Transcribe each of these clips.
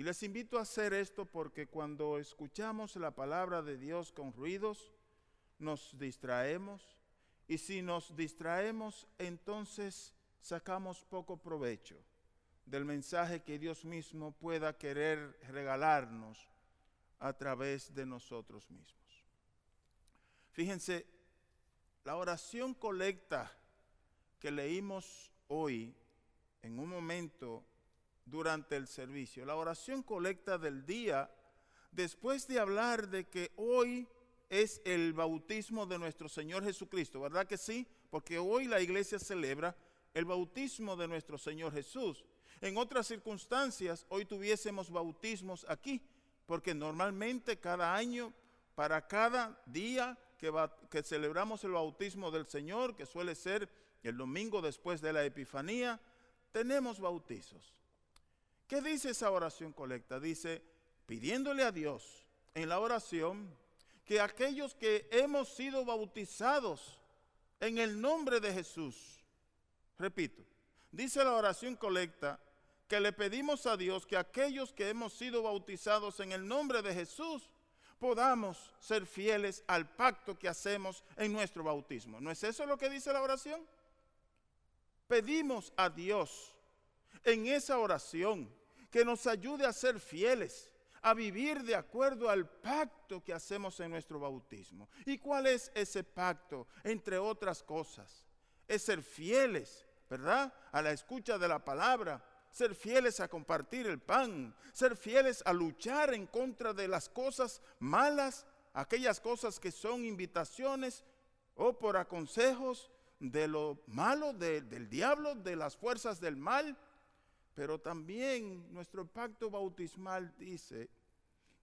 Y les invito a hacer esto porque cuando escuchamos la palabra de Dios con ruidos, nos distraemos. Y si nos distraemos, entonces sacamos poco provecho del mensaje que Dios mismo pueda querer regalarnos a través de nosotros mismos. Fíjense, la oración colecta que leímos hoy en un momento durante el servicio, la oración colecta del día, después de hablar de que hoy es el bautismo de nuestro Señor Jesucristo, ¿verdad que sí? Porque hoy la iglesia celebra el bautismo de nuestro Señor Jesús. En otras circunstancias, hoy tuviésemos bautismos aquí, porque normalmente cada año, para cada día que, celebramos el bautismo del Señor, que suele ser el domingo después de la Epifanía, tenemos bautizos. ¿Qué dice esa oración colecta? Dice, pidiéndole a Dios en la oración que aquellos que hemos sido bautizados en el nombre de Jesús, repito, dice la oración colecta, que le pedimos a Dios que aquellos que hemos sido bautizados en el nombre de Jesús podamos ser fieles al pacto que hacemos en nuestro bautismo. ¿No es eso lo que dice la oración? Pedimos a Dios en esa oración que nos ayude a ser fieles, a vivir de acuerdo al pacto que hacemos en nuestro bautismo. ¿Y cuál es ese pacto? Entre otras cosas, es ser fieles, ¿verdad? A la escucha de la palabra, ser fieles a compartir el pan, ser fieles a luchar en contra de las cosas malas, aquellas cosas que son invitaciones o por aconsejos de lo malo del diablo, de las fuerzas del mal. Pero también nuestro pacto bautismal dice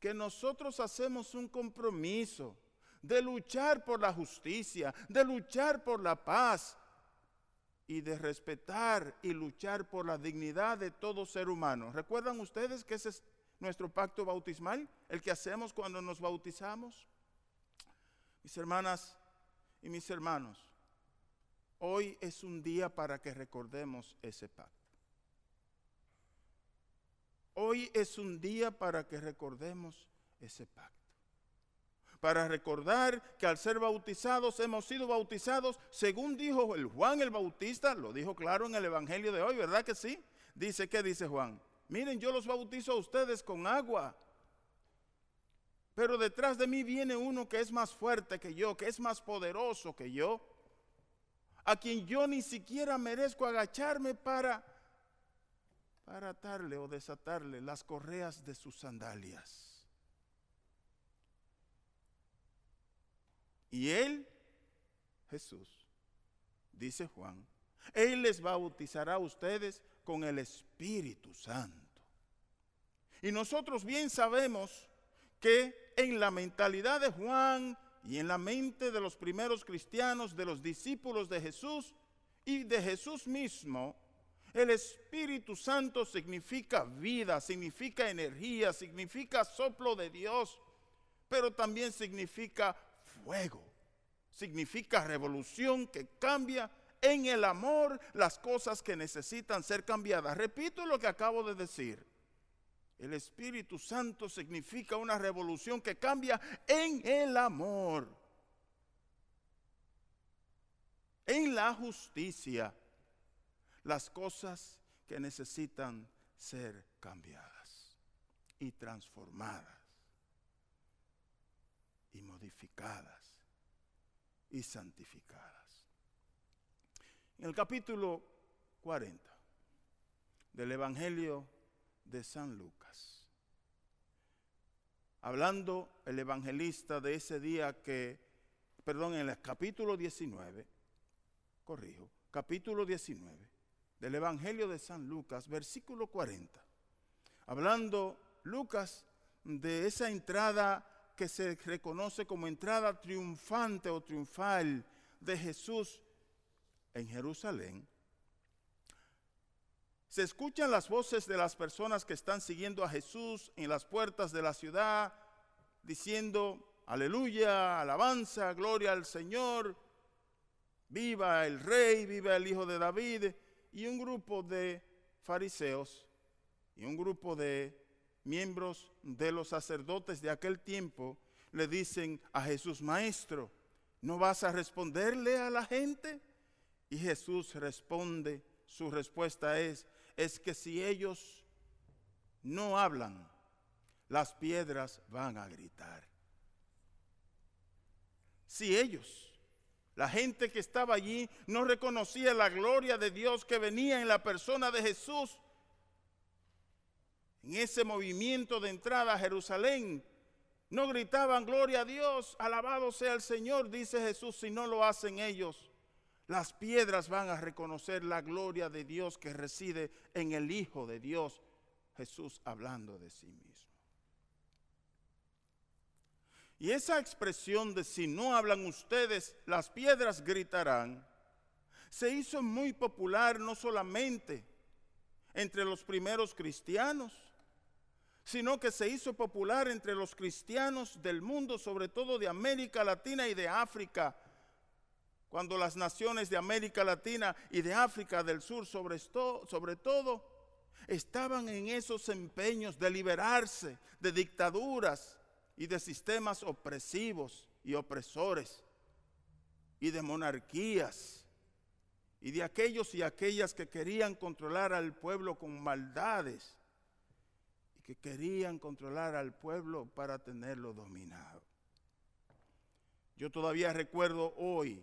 que nosotros hacemos un compromiso de luchar por la justicia, de luchar por la paz, y de respetar y luchar por la dignidad de todo ser humano. ¿Recuerdan ustedes que ese es nuestro pacto bautismal, el que hacemos cuando nos bautizamos? Mis hermanas y mis hermanos, hoy es un día para que recordemos ese pacto. Hoy es un día para que recordemos ese pacto para recordar que al ser bautizados hemos sido bautizados, según dijo el Juan el Bautista, lo dijo claro en el Evangelio de hoy, ¿verdad que sí? Dice, ¿qué dice Juan? Miren, yo los bautizo a ustedes con agua, pero detrás de mí viene uno que es más fuerte que yo, que es más poderoso que yo, a quien yo ni siquiera merezco agacharme para, para atarle o desatarle las correas de sus sandalias. Y Él, Jesús, dice Juan, Él les bautizará a ustedes con el Espíritu Santo. Y nosotros bien sabemos que en la mentalidad de Juan y en la mente de los primeros cristianos, de los discípulos de Jesús y de Jesús mismo, el Espíritu Santo significa vida, significa energía, significa soplo de Dios, pero también significa fuego. Significa revolución que cambia en el amor las cosas que necesitan ser cambiadas. Repito lo que acabo de decir. El Espíritu Santo significa una revolución que cambia en el amor, en la justicia, las cosas que necesitan ser cambiadas y transformadas y modificadas y santificadas. En el capítulo 40 del Evangelio de San Lucas, hablando el evangelista de ese día que, perdón, en el capítulo 19, corrijo, capítulo 19 del Evangelio de San Lucas, versículo 40, hablando Lucas de esa entrada que se reconoce como entrada triunfante o triunfal de Jesús en Jerusalén, se escuchan las voces de las personas que están siguiendo a Jesús en las puertas de la ciudad, diciendo, aleluya, alabanza, gloria al Señor, viva el rey, viva el hijo de David, y un grupo de fariseos y un grupo de miembros de los sacerdotes de aquel tiempo le dicen a Jesús, Maestro, ¿no vas a responderle a la gente? Y Jesús responde, su respuesta es, es que si ellos no hablan, las piedras van a gritar. Si ellos, la gente que estaba allí, no reconocía la gloria de Dios que venía en la persona de Jesús, en ese movimiento de entrada a Jerusalén, no gritaban gloria a Dios, alabado sea el Señor, dice Jesús, si no lo hacen ellos. Las piedras van a reconocer la gloria de Dios que reside en el Hijo de Dios, Jesús hablando de sí mismo. Y esa expresión de si no hablan ustedes, las piedras gritarán, se hizo muy popular no solamente entre los primeros cristianos, sino que se hizo popular entre los cristianos del mundo, sobre todo de América Latina y de África, cuando las naciones de América Latina y de África del Sur sobre, sobre todo estaban en esos empeños de liberarse de dictaduras y de sistemas opresivos y opresores y de monarquías y de aquellos y aquellas que querían controlar al pueblo con maldades que querían controlar al pueblo para tenerlo dominado. Yo todavía recuerdo hoy,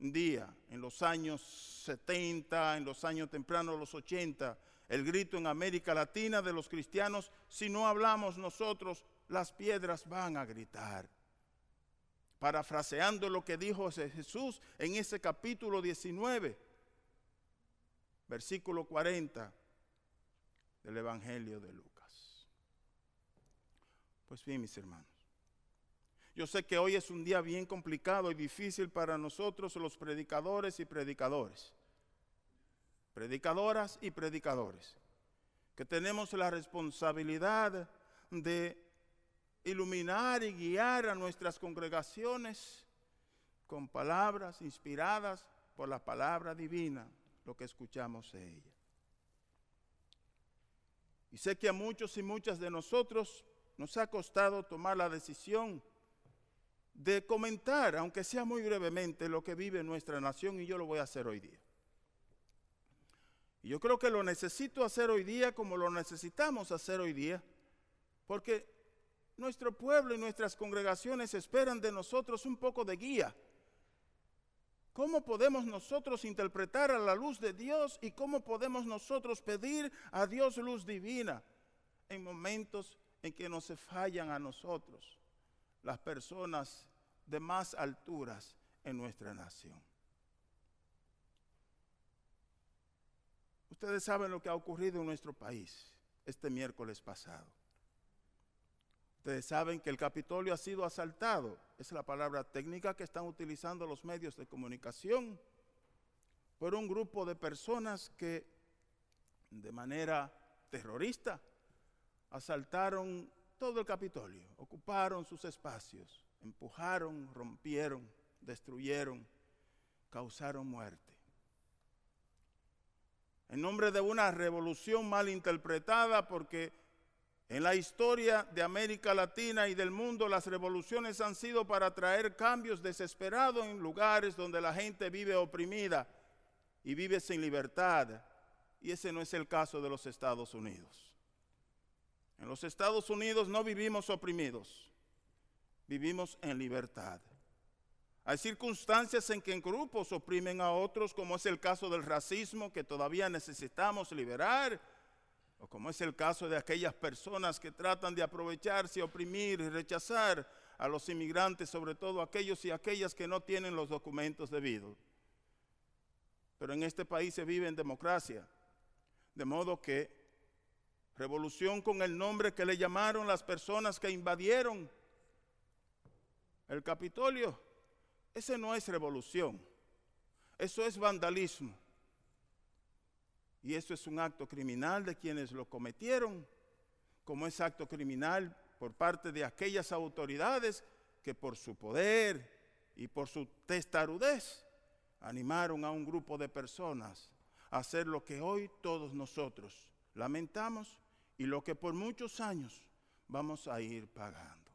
un día, en los años 70, en los años tempranos, los 80, el grito en América Latina de los cristianos, si no hablamos nosotros, las piedras van a gritar. Parafraseando lo que dijo Jesús en ese capítulo 19, versículo 40 del Evangelio de Lucas. Pues bien, mis hermanos, yo sé que hoy es un día bien complicado y difícil para nosotros los predicadores y predicadores, predicadoras y predicadores, que tenemos la responsabilidad de iluminar y guiar a nuestras congregaciones con palabras inspiradas por la palabra divina, lo que escuchamos de ella. Y sé que a muchos y muchas de nosotros nos ha costado tomar la decisión de comentar, aunque sea muy brevemente, lo que vive nuestra nación y yo lo voy a hacer hoy día. Y yo creo que lo necesito hacer hoy día como lo necesitamos hacer hoy día, porque nuestro pueblo y nuestras congregaciones esperan de nosotros un poco de guía. ¿Cómo podemos nosotros interpretar a la luz de Dios y cómo podemos nosotros pedir a Dios luz divina en momentos en que nos fallan a nosotros las personas de más alturas en nuestra nación. Ustedes saben lo que ha ocurrido en nuestro país este miércoles pasado. Ustedes saben que el Capitolio ha sido asaltado. Es la palabra técnica que están utilizando los medios de comunicación por un grupo de personas que de manera terrorista asaltaron todo el Capitolio, ocuparon sus espacios, empujaron, rompieron, destruyeron, causaron muerte. En nombre de una revolución mal interpretada, porque en la historia de América Latina y del mundo las revoluciones han sido para traer cambios desesperados en lugares donde la gente vive oprimida y vive sin libertad. Y ese no es el caso de los Estados Unidos. En los Estados Unidos no vivimos oprimidos, vivimos en libertad. Hay circunstancias en que grupos oprimen a otros, como es el caso del racismo que todavía necesitamos liberar, o como es el caso de aquellas personas que tratan de aprovecharse, oprimir y rechazar a los inmigrantes, sobre todo aquellos y aquellas que no tienen los documentos debidos. Pero en este país se vive en democracia, de modo que Revolución con el nombre que le llamaron las personas que invadieron el Capitolio. Ese no es revolución. Eso es vandalismo. Y eso es un acto criminal de quienes lo cometieron, como es acto criminal por parte de aquellas autoridades que por su poder y por su testarudez animaron a un grupo de personas a hacer lo que hoy todos nosotros lamentamos y lo que por muchos años vamos a ir pagando.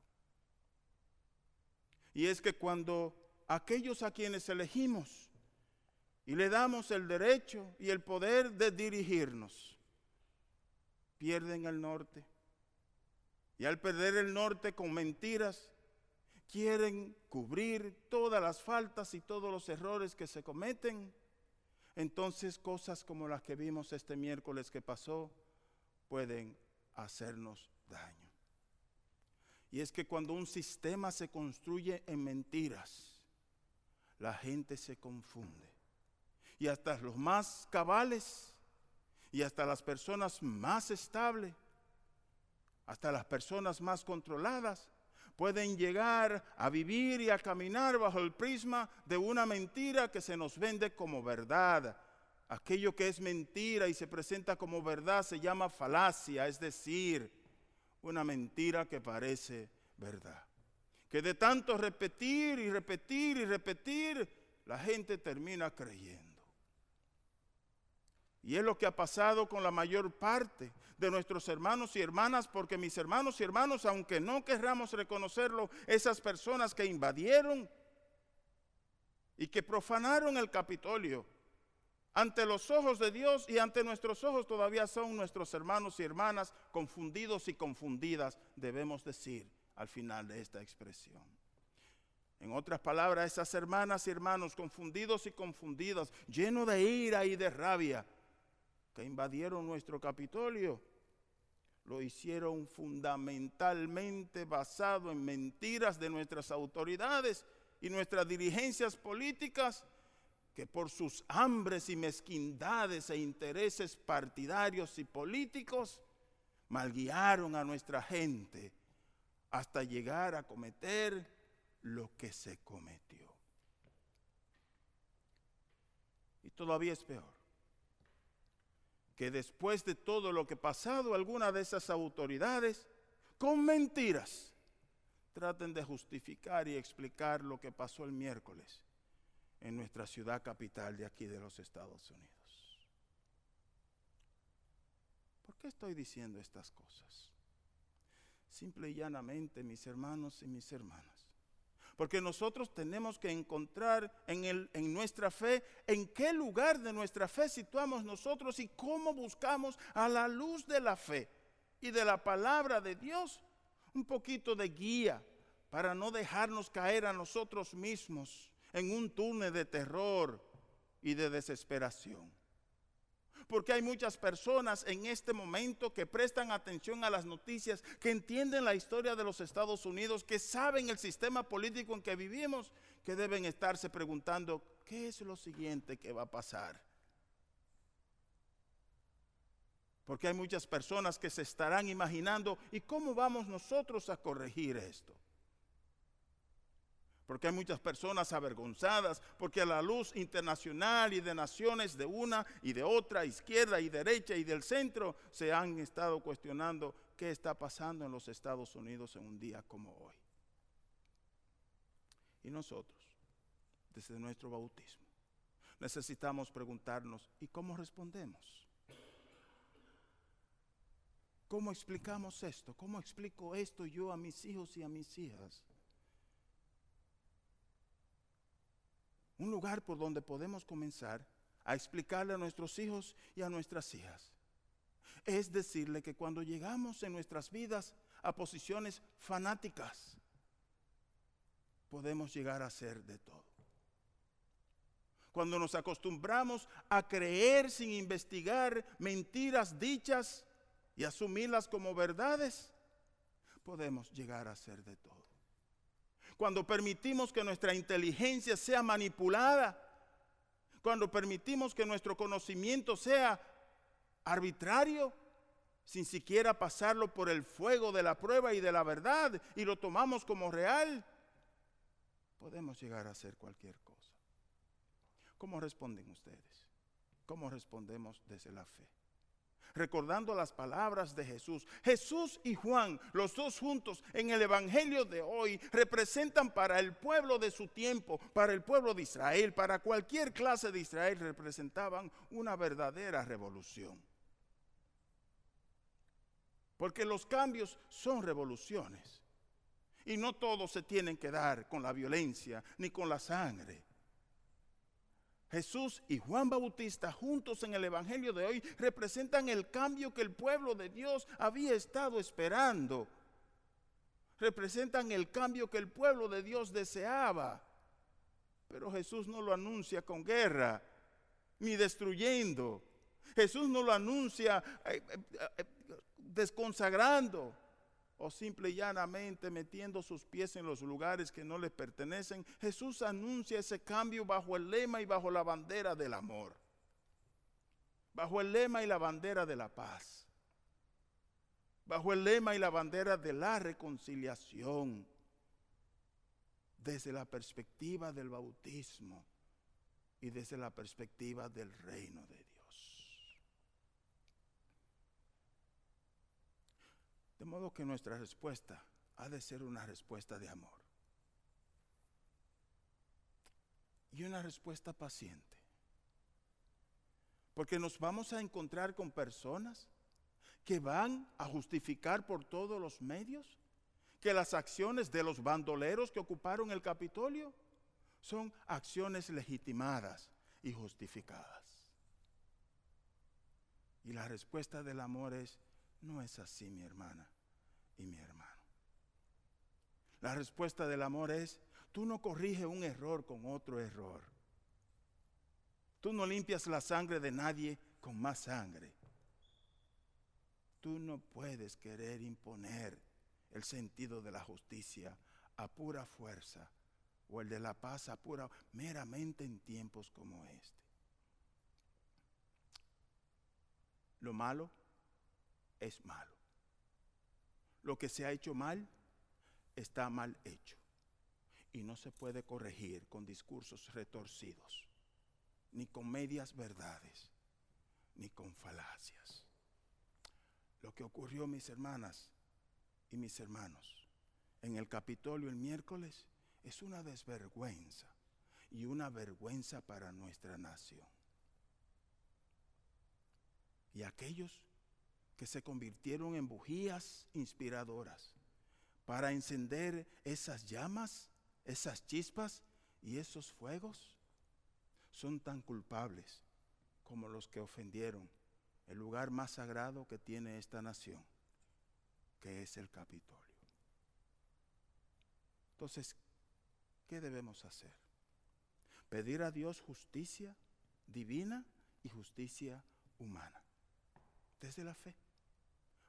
Y es que cuando aquellos a quienes elegimos y le damos el derecho y el poder de dirigirnos, pierden el norte. Y al perder el norte con mentiras, quieren cubrir todas las faltas y todos los errores que se cometen. Entonces cosas como las que vimos este miércoles que pasó pueden hacernos daño. Y es que cuando un sistema se construye en mentiras, la gente se confunde. Y hasta los más cabales y hasta las personas más estables, hasta las personas más controladas, pueden llegar a vivir y a caminar bajo el prisma de una mentira que se nos vende como verdad. Aquello que es mentira y se presenta como verdad se llama falacia, es decir, una mentira que parece verdad. Que de tanto repetir y repetir y repetir, la gente termina creyendo. Y es lo que ha pasado con la mayor parte de nuestros hermanos y hermanas, porque mis hermanos y hermanos, aunque no querramos reconocerlo, esas personas que invadieron y que profanaron el Capitolio, ante los ojos de Dios y ante nuestros ojos todavía son nuestros hermanos y hermanas confundidos y confundidas, debemos decir al final de esta expresión. En otras palabras, esas hermanas y hermanos confundidos y confundidas, llenos de ira y de rabia, que invadieron nuestro Capitolio, lo hicieron fundamentalmente basado en mentiras de nuestras autoridades y nuestras dirigencias políticas que por sus hambres y mezquindades e intereses partidarios y políticos malguiaron a nuestra gente hasta llegar a cometer lo que se cometió. Y todavía es peor que después de todo lo que ha pasado, algunas de esas autoridades, con mentiras, traten de justificar y explicar lo que pasó el miércoles en nuestra ciudad capital de aquí de los Estados Unidos. ¿Por qué estoy diciendo estas cosas? Simple y llanamente, mis hermanos y mis hermanas. Porque nosotros tenemos que encontrar en, el, en nuestra fe en qué lugar de nuestra fe situamos nosotros y cómo buscamos a la luz de la fe y de la palabra de Dios un poquito de guía para no dejarnos caer a nosotros mismos en un túnel de terror y de desesperación. Porque hay muchas personas en este momento que prestan atención a las noticias, que entienden la historia de los Estados Unidos, que saben el sistema político en que vivimos, que deben estarse preguntando, ¿qué es lo siguiente que va a pasar? Porque hay muchas personas que se estarán imaginando, ¿y cómo vamos nosotros a corregir esto? Porque hay muchas personas avergonzadas, porque a la luz internacional y de naciones de una y de otra, izquierda y derecha y del centro, se han estado cuestionando qué está pasando en los Estados Unidos en un día como hoy. Y nosotros, desde nuestro bautismo, necesitamos preguntarnos, ¿y cómo respondemos? ¿Cómo explicamos esto? ¿Cómo explico esto yo a mis hijos y a mis hijas? Un lugar por donde podemos comenzar a explicarle a nuestros hijos y a nuestras hijas. Es decirle que cuando llegamos en nuestras vidas a posiciones fanáticas, podemos llegar a ser de todo. Cuando nos acostumbramos a creer sin investigar mentiras dichas y asumirlas como verdades, podemos llegar a ser de todo cuando permitimos que nuestra inteligencia sea manipulada, cuando permitimos que nuestro conocimiento sea arbitrario, sin siquiera pasarlo por el fuego de la prueba y de la verdad, y lo tomamos como real, podemos llegar a hacer cualquier cosa. ¿Cómo responden ustedes? ¿Cómo respondemos desde la fe? Recordando las palabras de Jesús. Jesús y Juan, los dos juntos en el Evangelio de hoy, representan para el pueblo de su tiempo, para el pueblo de Israel, para cualquier clase de Israel, representaban una verdadera revolución. Porque los cambios son revoluciones. Y no todos se tienen que dar con la violencia ni con la sangre. Jesús y Juan Bautista juntos en el Evangelio de hoy representan el cambio que el pueblo de Dios había estado esperando. Representan el cambio que el pueblo de Dios deseaba. Pero Jesús no lo anuncia con guerra, ni destruyendo. Jesús no lo anuncia eh, eh, eh, desconsagrando o simple y llanamente metiendo sus pies en los lugares que no le pertenecen. Jesús anuncia ese cambio bajo el lema y bajo la bandera del amor. Bajo el lema y la bandera de la paz. Bajo el lema y la bandera de la reconciliación. Desde la perspectiva del bautismo y desde la perspectiva del reino de Dios. De modo que nuestra respuesta ha de ser una respuesta de amor. Y una respuesta paciente. Porque nos vamos a encontrar con personas que van a justificar por todos los medios que las acciones de los bandoleros que ocuparon el Capitolio son acciones legitimadas y justificadas. Y la respuesta del amor es, no es así, mi hermana y mi hermano. La respuesta del amor es, tú no corriges un error con otro error. Tú no limpias la sangre de nadie con más sangre. Tú no puedes querer imponer el sentido de la justicia a pura fuerza o el de la paz a pura meramente en tiempos como este. Lo malo es malo. Lo que se ha hecho mal está mal hecho. Y no se puede corregir con discursos retorcidos, ni con medias verdades, ni con falacias. Lo que ocurrió, mis hermanas y mis hermanos, en el Capitolio el miércoles es una desvergüenza y una vergüenza para nuestra nación. Y aquellos que se convirtieron en bujías inspiradoras para encender esas llamas, esas chispas y esos fuegos, son tan culpables como los que ofendieron el lugar más sagrado que tiene esta nación, que es el Capitolio. Entonces, ¿qué debemos hacer? Pedir a Dios justicia divina y justicia humana, desde la fe.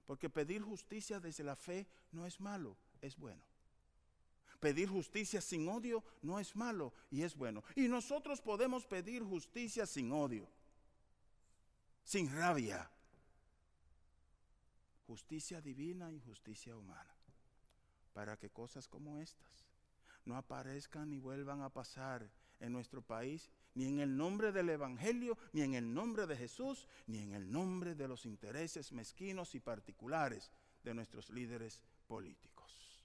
Porque pedir justicia desde la fe no es malo, es bueno. Pedir justicia sin odio no es malo y es bueno. Y nosotros podemos pedir justicia sin odio, sin rabia. Justicia divina y justicia humana. Para que cosas como estas no aparezcan ni vuelvan a pasar en nuestro país ni en el nombre del Evangelio, ni en el nombre de Jesús, ni en el nombre de los intereses mezquinos y particulares de nuestros líderes políticos.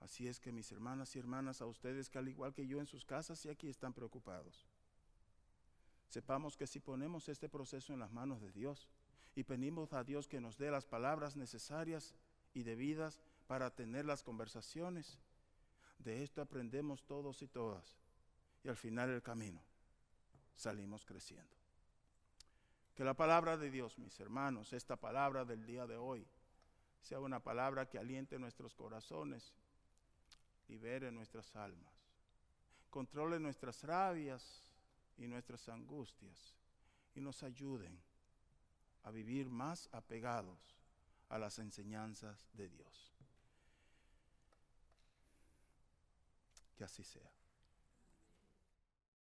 Así es que mis hermanas y hermanas, a ustedes que al igual que yo en sus casas y aquí están preocupados, sepamos que si ponemos este proceso en las manos de Dios y pedimos a Dios que nos dé las palabras necesarias y debidas para tener las conversaciones, de esto aprendemos todos y todas y al final del camino salimos creciendo. Que la palabra de Dios, mis hermanos, esta palabra del día de hoy, sea una palabra que aliente nuestros corazones, libere nuestras almas, controle nuestras rabias y nuestras angustias y nos ayuden a vivir más apegados a las enseñanzas de Dios. Que así sea.